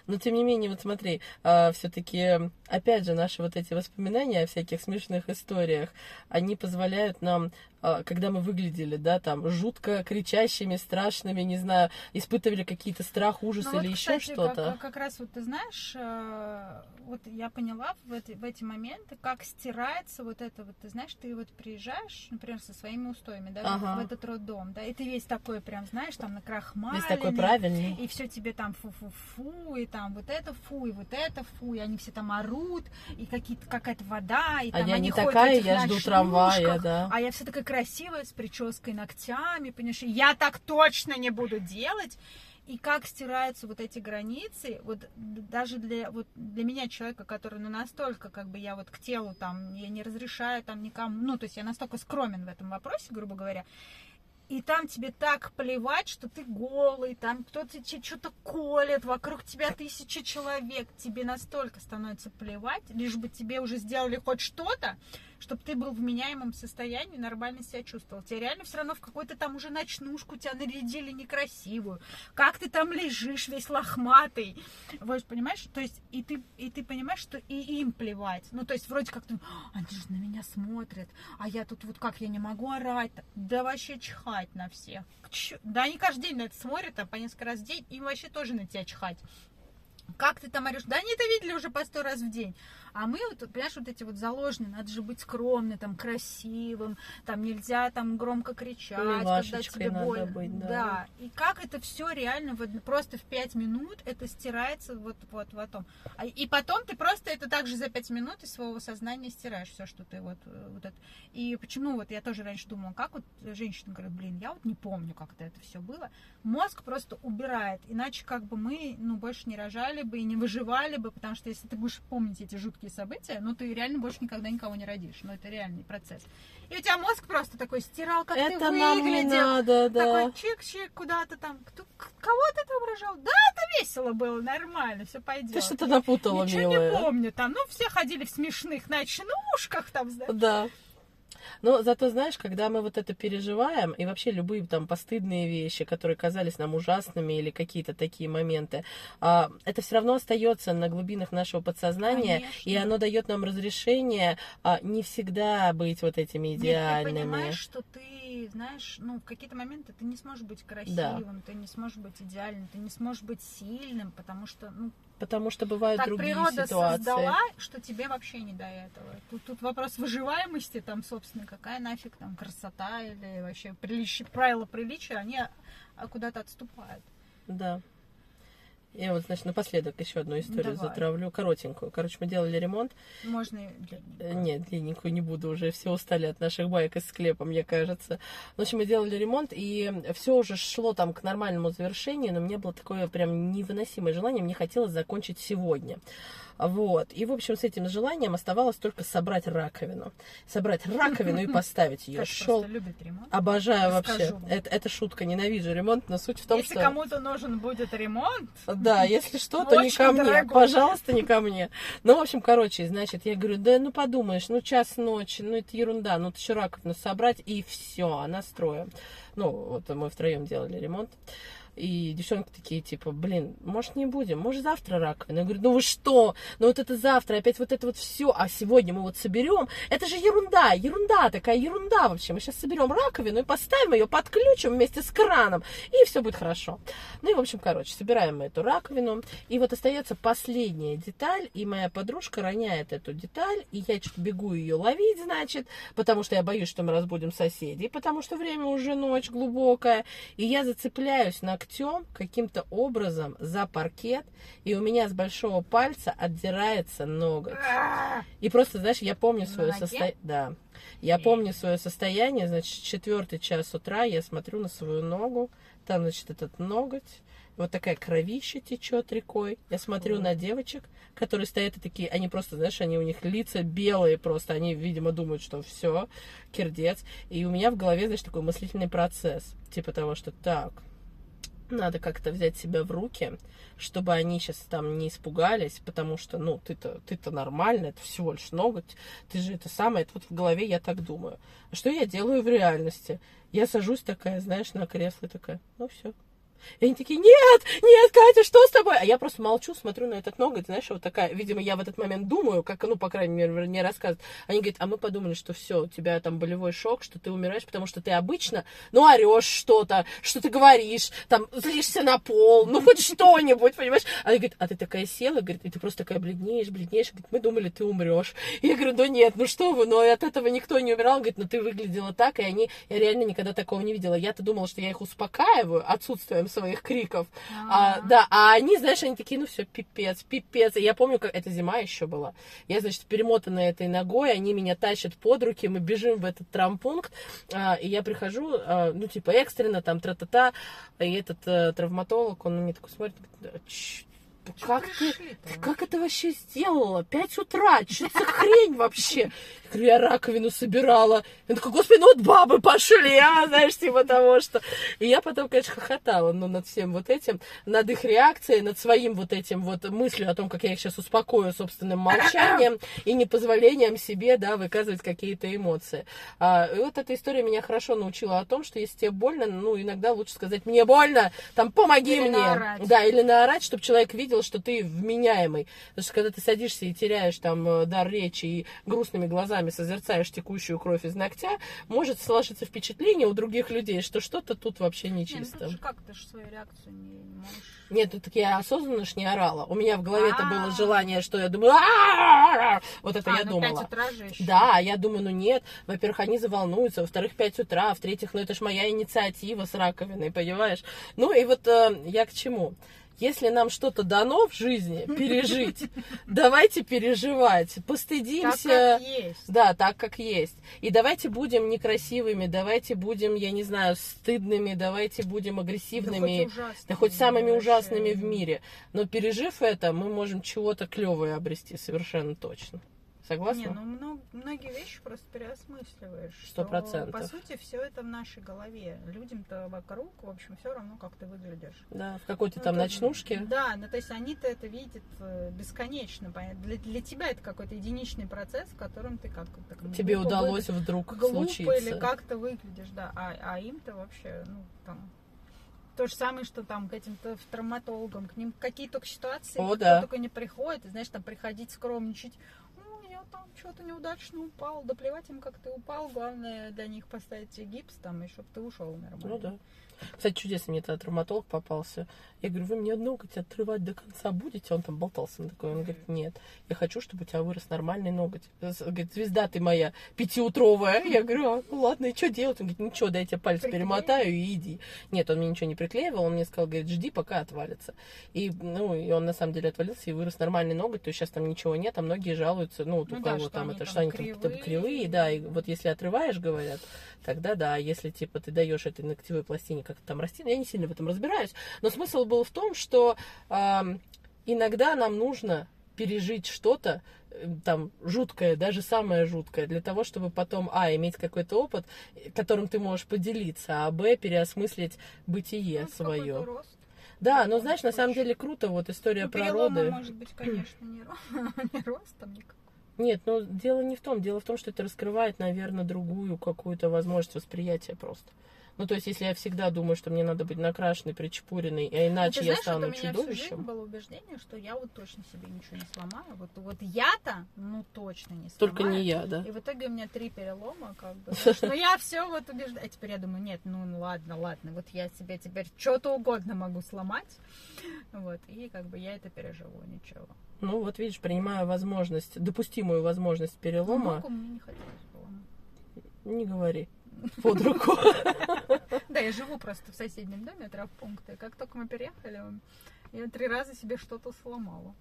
Но тем не менее, вот смотри, все-таки, опять же, наши вот эти воспоминания о всяких смешных историях, они позволяют нам, а, когда мы выглядели, да, там, жутко кричащими, страшными, не знаю, испытывали какие-то страх, ужас Ну вот, или еще кстати, что-то. Как, как раз вот ты знаешь, э, вот я поняла в эти, в эти моменты, как стирается вот это вот, ты знаешь, ты вот приезжаешь, например, со своими устоями, да, Ага. в этот роддом, да, и ты весь такой прям, знаешь, там на Весь такой правильный. и все тебе там фу-фу-фу, и там вот это фу, и вот это фу, и они все там орут, и какие-то, какая-то вода, и А там я они не такая, я жду трамвая, да. а я вся такая красивая, с прической, ногтями, понимаешь, я так точно не буду делать. И как стираются вот эти границы, вот даже для, вот для меня, человека, который ну, настолько, как бы я вот к телу там, я не разрешаю там никому, ну, то есть я настолько скромен в этом вопросе, грубо говоря, и там тебе так плевать, что ты голый, там кто-то тебе что-то колет, вокруг тебя тысячи человек, тебе настолько становится плевать, лишь бы тебе уже сделали хоть что-то, чтобы ты был в меняемом состоянии, нормально себя чувствовал. Тебе реально все равно в какой-то там уже ночнушку тебя нарядили некрасивую. Как ты там лежишь весь лохматый. Вот, понимаешь? То есть, и ты, и ты понимаешь, что и им плевать. Ну, то есть, вроде как ты, они же на меня смотрят, а я тут вот как, я не могу орать. Да вообще чхать на всех. Чё- Да они каждый день на это смотрят, а по несколько раз в день, им вообще тоже на тебя чихать. Как ты там орешь? Да они это видели уже по сто раз в день. А мы, вот, понимаешь, вот эти вот заложенные, надо же быть скромным, там, красивым, там нельзя там громко кричать, когда тебе больно. быть, да. И как это все реально вот просто в пять минут это стирается вот вот в этом. А- И потом ты просто это также за пять минут из своего сознания стираешь все, что ты вот, э, вот это. И почему вот я тоже раньше думала, как вот женщина говорит, блин, я вот не помню, как это, это все было. Мозг просто убирает, иначе как бы мы, ну, больше не рожали бы и не выживали бы, потому что если ты будешь помнить эти жуткие события, ну, ты реально больше никогда никого не родишь. Ну, это реальный процесс. И у тебя мозг просто такой стирал, как ты Это не выглядел. надо, да. Такой чик-чик куда-то там. Кто, кого ты там рожал? Да, это весело было, нормально, все пойдет. Ты что-то напутала, Ничего милая. не помню там. Ну, все ходили в смешных ночнушках там, знаешь. Да. Но зато, знаешь, когда мы вот это переживаем, и вообще любые там постыдные вещи, которые казались нам ужасными или какие-то такие моменты, а, это все равно остается на глубинах нашего подсознания, Конечно. и оно дает нам разрешение а, не всегда быть вот этими Нет, ты идеальными. понимаешь, что ты, знаешь, ну, в какие-то моменты ты не сможешь быть красивым, ты не сможешь быть идеальным, ты не сможешь быть сильным, потому что, ну, Потому что бывают так другие природа ситуации. создала, что тебе вообще не до этого. Тут, тут вопрос выживаемости, там, собственно, какая нафиг там красота или вообще приличие, правила приличия, они а, куда-то отступают. Да. Я вот, значит, напоследок еще одну историю Давай. затравлю, коротенькую. Короче, мы делали ремонт. Можно и длинненько. Э, Нет, длинненькую не буду, уже все устали от наших баек из склепа, мне кажется. В общем, мы делали ремонт, и все уже шло там к нормальному завершению, но мне было такое прям невыносимое желание, мне хотелось закончить сегодня. Вот. И, в общем, с этим желанием оставалось только собрать раковину. Собрать раковину и поставить ее. Шел. Обожаю вообще. Это, это шутка, ненавижу ремонт, но суть в том, Если что... кому-то нужен будет ремонт, Да, если что, то не ко мне. дорогой. Пожалуйста, не ко мне. Ну, в общем, короче, значит, я говорю, да ну подумаешь, ну час ночи, ну это ерунда, ну ты еще раковину собрать, и все, она строим. Ну, вот мы втроем делали ремонт. И девчонки такие, типа, блин, может, не будем, может, завтра раковина. Я говорю, ну вы что? Ну вот это завтра, опять вот это вот все, а сегодня мы вот соберем. Это же ерунда, ерунда такая, ерунда вообще. Мы сейчас соберем раковину и поставим ее, подключим вместе с краном, и все будет хорошо. Ну и, в общем, короче, собираем мы эту раковину. И вот остается последняя деталь, и моя подружка роняет эту деталь, и я что-то бегу ее ловить, значит, потому что я боюсь, что мы разбудим соседей, потому что время уже ночь глубокая, и я зацепляюсь ногтем каким-то образом за паркет, и у меня с большого пальца отдирается ноготь. И просто, знаешь, я помню свое состояние. Да. Я помню свое состояние, значит, четвертый час утра я смотрю на свою ногу, там, значит, этот ноготь, вот такая кровища течет рекой. Я смотрю Фу. на девочек, которые стоят и такие, они просто, знаешь, они у них лица белые просто, они, видимо, думают, что все, кирдец. И у меня в голове, знаешь, такой мыслительный процесс, типа того, что так, надо как-то взять себя в руки, чтобы они сейчас там не испугались, потому что, ну, ты-то, ты-то нормально, это всего лишь ноготь, ты же это самое, это вот в голове я так думаю. А что я делаю в реальности? Я сажусь такая, знаешь, на кресло такая, ну все. И они такие, нет, нет, Катя, что с тобой? А я просто молчу, смотрю на этот ноготь, знаешь, вот такая, видимо, я в этот момент думаю, как, ну, по крайней мере, мне рассказывают. Они говорят, а мы подумали, что все, у тебя там болевой шок, что ты умираешь, потому что ты обычно, ну, орешь что-то, что ты говоришь, там, злишься на пол, ну, хоть что-нибудь, понимаешь? Они говорят, а ты такая села, говорит, и ты просто такая бледнеешь, бледнеешь, говорит, мы думали, ты умрешь. Я говорю, да нет, ну что вы, ну, от этого никто не умирал, говорит, ну, ты выглядела так, и они, я реально никогда такого не видела. Я-то думала, что я их успокаиваю отсутствием своих криков, а, да, а они, знаешь, они такие, ну все, пипец, пипец. И я помню, как это зима еще была. Я, значит, перемотанная этой ногой, они меня тащат под руки, мы бежим в этот травмпункт, а, и я прихожу, а, ну, типа, экстренно, там, тра-та-та, и этот э, травматолог, он на меня такой смотрит, говорит, «Да чё, как ты, ты как это вообще сделала? Пять утра, что за хрень вообще? Я говорю, я раковину собирала. Я такой, господи, ну вот бабы пошли, а, знаешь, типа того, что... И я потом, конечно, хохотала, ну, над всем вот этим, над их реакцией, над своим вот этим вот мыслью о том, как я их сейчас успокою собственным молчанием и непозволением себе, да, выказывать какие-то эмоции. А, и вот эта история меня хорошо научила о том, что если тебе больно, ну, иногда лучше сказать, мне больно, там, помоги Или мне. наорать. Да, или наорать, чтобы человек видел, что ты вменяемый. Потому что когда ты садишься и теряешь там э, дар речи и грустными глазами созерцаешь текущую кровь из ногтя, может сложиться впечатление у других людей, что что-то тут вообще Не, ну тут нечисто. как, ты же свою реакцию не, не можешь... Нет, ну так я осознанно ж не орала. У меня в голове это было желание, что я думаю, вот это А, я ну, думала. 5 утра же еще. Да, я думаю, ну нет, во-первых, они заволнуются, во-вторых, 5 утра, в-третьих, ну это ж моя инициатива с раковиной, понимаешь? Ну и вот э, я к чему? Если нам что-то дано в жизни пережить, давайте переживать, Так постыдимся. как есть. Да, так как есть. И давайте будем некрасивыми, давайте будем, я не знаю, стыдными, давайте будем Да агрессивными. хоть ужасными, Да хоть самыми вообще. ужасными в мире. Но пережив это, мы можем чего-то клевое обрести, совершенно точно. Согласна? Не, ну мно- многие вещи просто переосмысливаешь. Сто процентов. По сути, все это в нашей голове. Людям-то вокруг, в общем, все равно, как ты выглядишь. Да, в какой-то Ну, там это- ночнушке. Да, ну то есть они-то это видят э, бесконечно. Для, для тебя это какой-то единичный процесс, в котором ты как так, Тебе глупо удалось вдруг выгля- глупо случиться. или как-то выглядишь, да. А, а им-то вообще, ну, там, то же самое, что там к этим-то травматологам, к ним какие только ситуации, О, кто да. только не приходит, и, знаешь, там приходить скромничать, ну, я там что-то неудачно упал, да плевать им, как ты упал, главное для них поставить тебе гипс там, и чтобы ты ушел нормально. Ну да. Кстати, чудесно мне этот травматолог попался. Я говорю, вы мне ноготь отрывать до конца будете? Он там болтался на такой. Он говорит, нет, я хочу, чтобы у тебя вырос нормальный ноготь. Говорит, звезда ты моя пятиутровая. Я говорю, а, ну ладно, и что делать? Он говорит, ничего, дай я тебе палец перемотаю и иди. Нет, он мне ничего не приклеивал, он мне сказал, говорит, жди, пока отвалится. И, ну, и он на самом деле отвалился и вырос нормальный ноготь, то есть сейчас там ничего нет, а многие жалуются, ну, вот Ну у да, кого там это, что они там кривые. кривые, да, и вот если отрываешь, говорят, тогда да, если типа ты даешь этой ногтевой пластине как-то там расти, ну, я не сильно в этом разбираюсь, но смысл был в том, что ам, иногда нам нужно пережить что-то э, там жуткое, даже самое жуткое, для того, чтобы потом, а, иметь какой-то опыт, э, которым ты можешь поделиться, а, б, переосмыслить бытие Ну, свое. рост. Да, но знаешь, на самом деле круто вот история Ну, про роды. может быть, конечно, не, не ростом никак. Нет, ну дело не в том, дело в том, что это раскрывает, наверное, другую какую-то возможность восприятия просто. Ну, то есть, если я всегда думаю, что мне надо быть накрашенной, причепуренной, а Ну, иначе я знаешь, вот стану у меня всю жизнь чудовищем, было убеждение, что я вот точно себе ничего не сломаю. Вот, вот я-то, ну, точно не сломаю. только не я, да. И в итоге у меня три перелома, как бы. Но я все вот убеждаю. А теперь я думаю, нет, ну ладно, ладно, вот я себе теперь что-то угодно могу сломать. Вот, и как бы я это переживу, ничего. Ну, вот видишь, принимая возможность, допустимую возможность перелома, Ногу мне не хотелось поломать. не говори под руку. Да, я живу просто в соседнем доме травмпункта. И как только мы переехали, я три раза себе что-то сломала.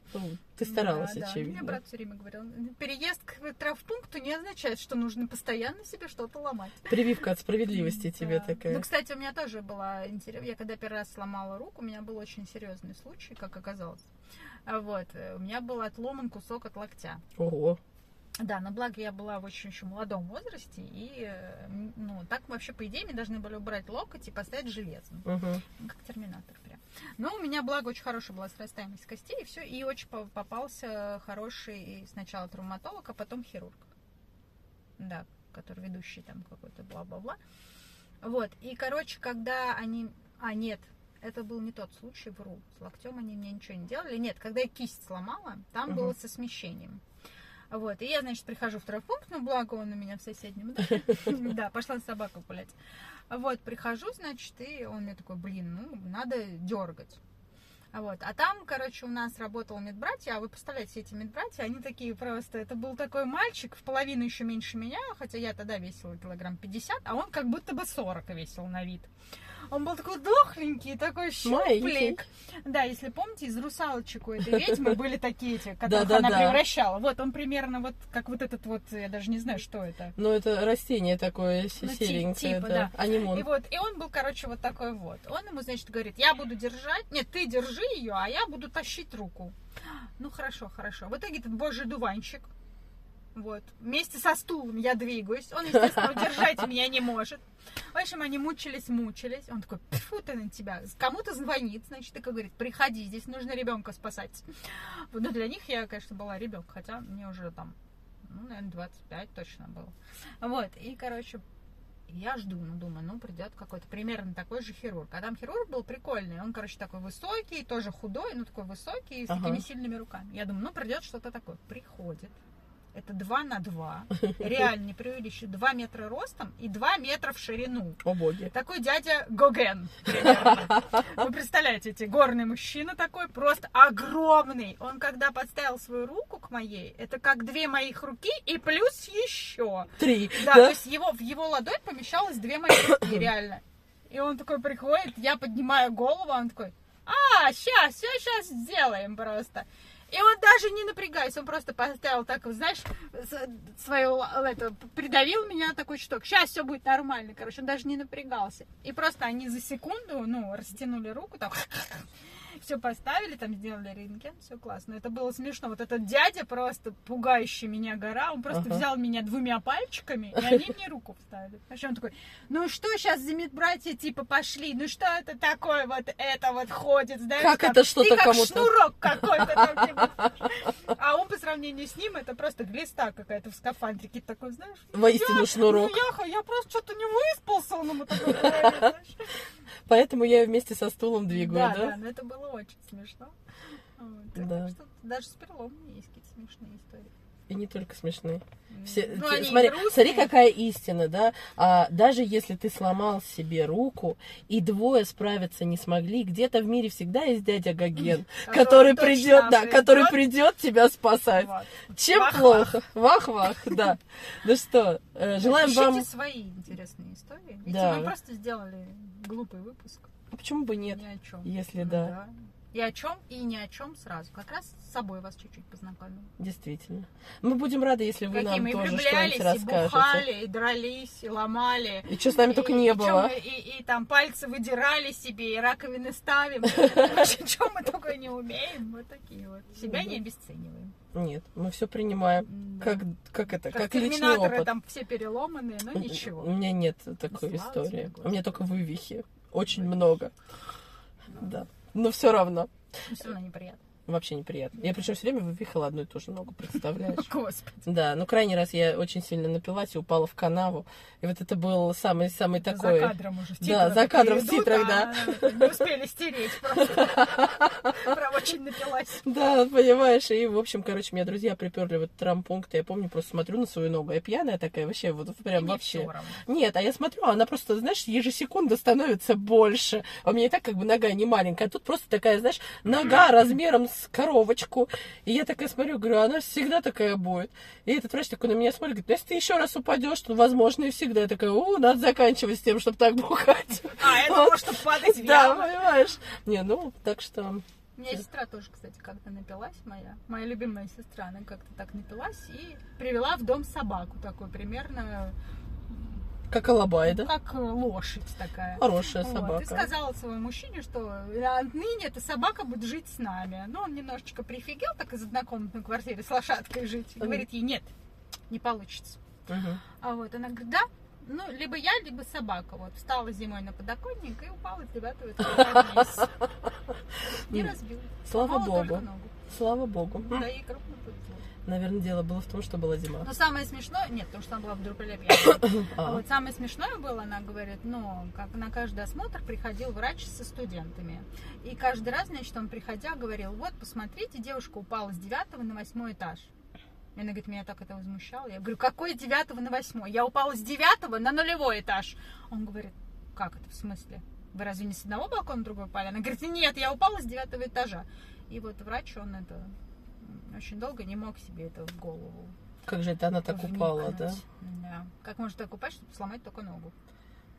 Ты старалась, Да, да. Мне очевидно. брат все время говорил, переезд к травмпункту не означает, что нужно постоянно себе что-то ломать. Прививка от справедливости тебе Да. такая. Ну, кстати, у меня тоже была интересная... Я когда первый раз сломала руку, у меня был очень серьезный случай, как оказалось. Вот. э, У меня был отломан кусок от локтя. Ого. Да, но благо я была в очень еще молодом возрасте, и, э, ну, так вообще, по идее, мне должны были убрать локоть и поставить железный. Мгм. Ну, Как терминатор прям. Но у меня, благо, очень хорошая была срастаемость костей, и все, и очень по- попался хороший сначала травматолог, а потом хирург. Да, который ведущий там какой-то бла-бла-бла. Вот, и, короче, когда они... А, нет, это был не тот случай, вру. С локтем они мне ничего не делали. Нет, когда я кисть сломала, там Мгм. было со смещением. Вот, и я, значит, прихожу в травмпункт, ну, благо он у меня в соседнем доме. Да, пошла с собакой гулять. Вот, прихожу, значит, и он мне такой, блин, ну, надо дергать. А Вот. А там, короче, у нас работал медбратья, а вы представляете, эти медбратья, они такие просто, это был такой мальчик, в половину еще меньше меня, хотя я тогда весила килограмм 50, а он как будто бы 40 весил на вид. Он был такой дохленький, такой щуплик. Да, если помните, из русалочек у этой ведьмы были такие эти, которых она превращала. Вот он примерно вот как вот этот вот, я даже не знаю, что это. Ну, это растение такое Ну, серенькое, типа, да. Анимон. И вот, и он был, короче, вот такой вот. Он ему, значит, говорит, я буду держать, нет, ты держи ее, а я буду тащить руку. Ну, хорошо, хорошо. В итоге этот божий дуванчик, вот, вместе со стулом я двигаюсь. Он, естественно, удержать меня не может. В общем, они мучились, мучились. Он такой, фу ты на тебя. Кому-то звонит, значит, такой говорит, приходи, здесь нужно ребенка спасать. Ну, для них я, конечно, была ребенок, хотя мне уже там, ну, наверное, 25 точно было. Вот, и, короче, я жду, ну, думаю, ну, придет какой-то примерно такой же хирург. А там хирург был прикольный. Он, короче, такой высокий, тоже худой, ну, такой высокий, с Ага. такими сильными руками. Я думаю, ну, придет что-то такое. Приходит. Это 2 на 2. Реально не преувеличиваю. 2 метра ростом и 2 метра в ширину. О боги. Такой дядя Гоген. примерно. Вы представляете, эти горный мужчина такой, просто огромный. Он когда подставил свою руку к моей, это как две моих руки и плюс еще. Три. Да, то есть его, в его ладонь помещалось две мои руки, реально. И он такой приходит, я поднимаю голову, а он такой, а, сейчас, все сейчас сделаем просто. И он даже не напрягаясь, он просто поставил так, знаешь, свою, это, придавил меня такой чуток. Сейчас все будет нормально, короче, он даже не напрягался. И просто они за секунду, ну, растянули руку, так, все поставили, там сделали рентген, все классно. Это было смешно. Вот этот дядя просто пугающий меня гора, он просто Ага. взял меня двумя пальчиками, и они мне руку вставили. Причем он такой, ну что сейчас за медбратья типа пошли, ну что это такое вот это вот ходит, знаешь, Как там, это что-то как кому-то- шнурок какой-то там, типа. А он по сравнению с ним, это просто глиста какая-то в скафандрике, такой, знаешь, Воистину я, шнурок. Ну, я, просто что-то не выспался, он ему такой. Поэтому я вместе со стулом двигаю, да, да? да, но это было очень смешно. Вот, Да. Так что даже с переломами есть какие-то смешные истории. И не только смешные. Все, Ну, они смотри, грустные. смотри, какая истина, да? А, даже если ты сломал себе руку, и двое справиться не смогли, где-то в мире всегда есть дядя Гоген, Который придет, да, придет. который придет тебя спасать. Вот. Чем Вах-вах. плохо? Вах-вах, да. Ну что, э, желаем вам... свои интересные истории. Ведь мы просто сделали глупый выпуск. А Почему бы нет? Ни о чем. если Ну да. И о чем, и ни о чем сразу. Как раз с собой вас чуть-чуть познакомил. Действительно. Мы будем рады, если вы Какие нам мы и тоже что-нибудь и расскажете. бухали, и дрались, и ломали. И что с нами только И- не и было. мы- и, и там пальцы выдирали себе, и раковины ставим. Что мы такое не умеем? Вот такие вот. Себя не обесцениваем. Нет, мы все принимаем. Да. Как, как это, Как как личный опыт. там все переломанные, но У ничего. меня нет такой истории. У меня только вывихи. Очень много. Да. Но все равно. Но все равно неприятно. Вообще неприятно. Я причем все время вывихала одну и ту же ногу, представляешь? Господи. Да, ну крайний раз я очень сильно напилась и упала в канаву. И вот это был самый-самый такой... За кадром уже в Да, за кадром в титрах, а Не успели стереть просто. Прям очень напилась. Да, понимаешь, и, в общем, короче, меня друзья приперли в этот травмпункт, и я помню, просто смотрю на свою ногу, я пьяная такая, вообще, вот прям вообще. Нет, а я смотрю, она просто, знаешь, ежесекунда становится больше. А у меня и так как бы нога не маленькая, а тут просто такая, знаешь, нога размером с коровочку. И я такая смотрю, говорю, она всегда такая будет. И этот врач такой на меня смотрит, говорит, «Ну, если ты еще раз упадешь, то возможно и всегда. Я такая, о, надо заканчивать с тем, чтобы так бухать. А, я думала, что падать в Да, понимаешь? Не, ну, так что... У меня сестра тоже, кстати, как-то напилась моя. Моя любимая сестра, она как-то так напилась и привела в дом собаку такую, примерно Как алабай, ну, да? как э, лошадь такая. Хорошая Вот, собака. И сказала своему мужчине, что отныне эта собака будет жить с нами. Но он немножечко прифигел, так из однокомнатной квартиры с лошадкой жить. И говорит ей, нет, не получится. Мгм. А вот она говорит, да, ну, либо я, либо собака. Вот, встала зимой на подоконник и упала девятого этажа вниз. Не М, разбила. Слава богу. Слава богу. Да, и крупно повезло. Наверное, дело было в том, что была зима. Но самое смешное, нет, потому что она была в пьяная. А вот самое смешное было, она говорит, ну, как на каждый осмотр приходил врач со студентами. И каждый раз, значит, он приходя говорил, вот, посмотрите, девушка упала с девятого на восьмой этаж. И она говорит, меня так это возмущало. Я говорю, какой девятого на восьмой? Я упала с девятого на нулевой этаж. Он говорит, как это, в смысле? Вы разве не с одного балкона на другой упали? Она говорит, нет, я упала с девятого этажа. И вот врач, он это очень долго не мог себе это в голову как же это она так упала, да? вникнуть. Да. Как можно так упасть, чтобы сломать только ногу?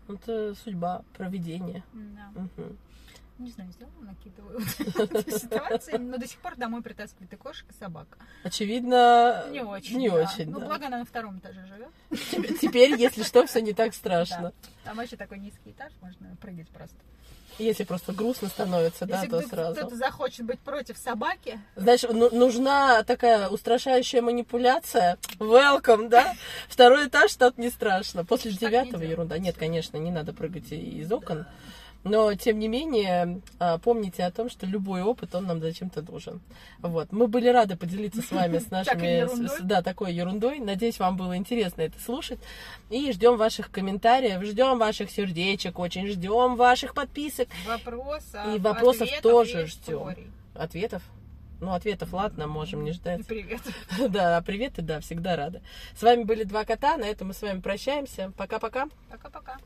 Это судьба, проведение. Да. Мгм. Не знаю, сделала какие-то выводы ситуации, но до сих пор домой притаскивает и кошек, и собак. Очевидно, Не очень. Не да. очень, Ну, да. благо она на втором этаже живет. Теперь- Теперь, если что, все не так страшно. Там вообще такой низкий этаж, можно прыгать просто. Если просто грустно становится, да, Если то кто- сразу. кто-то захочет быть против собаки, Знаешь, ну- нужна такая устрашающая манипуляция. Welcome, да? Второй этаж, тут не страшно. После девятого ерунда. Нет, конечно, не надо прыгать из окон. Но, тем не менее, а, помните о том, что любой опыт, он нам зачем-то нужен. Вот. Мы были рады поделиться с вами с нашими... с- да, такой ерундой. Надеюсь, вам было интересно это слушать. И ждем ваших комментариев, ждем ваших сердечек, очень ждем ваших подписок, вопросов, И вопросов тоже ждем. ответов. Ну, ответов, ладно, можем не ждать. привет. Да, а приветы, да, всегда рада. С вами были два кота, на этом мы с вами прощаемся. Пока-пока. Пока-пока.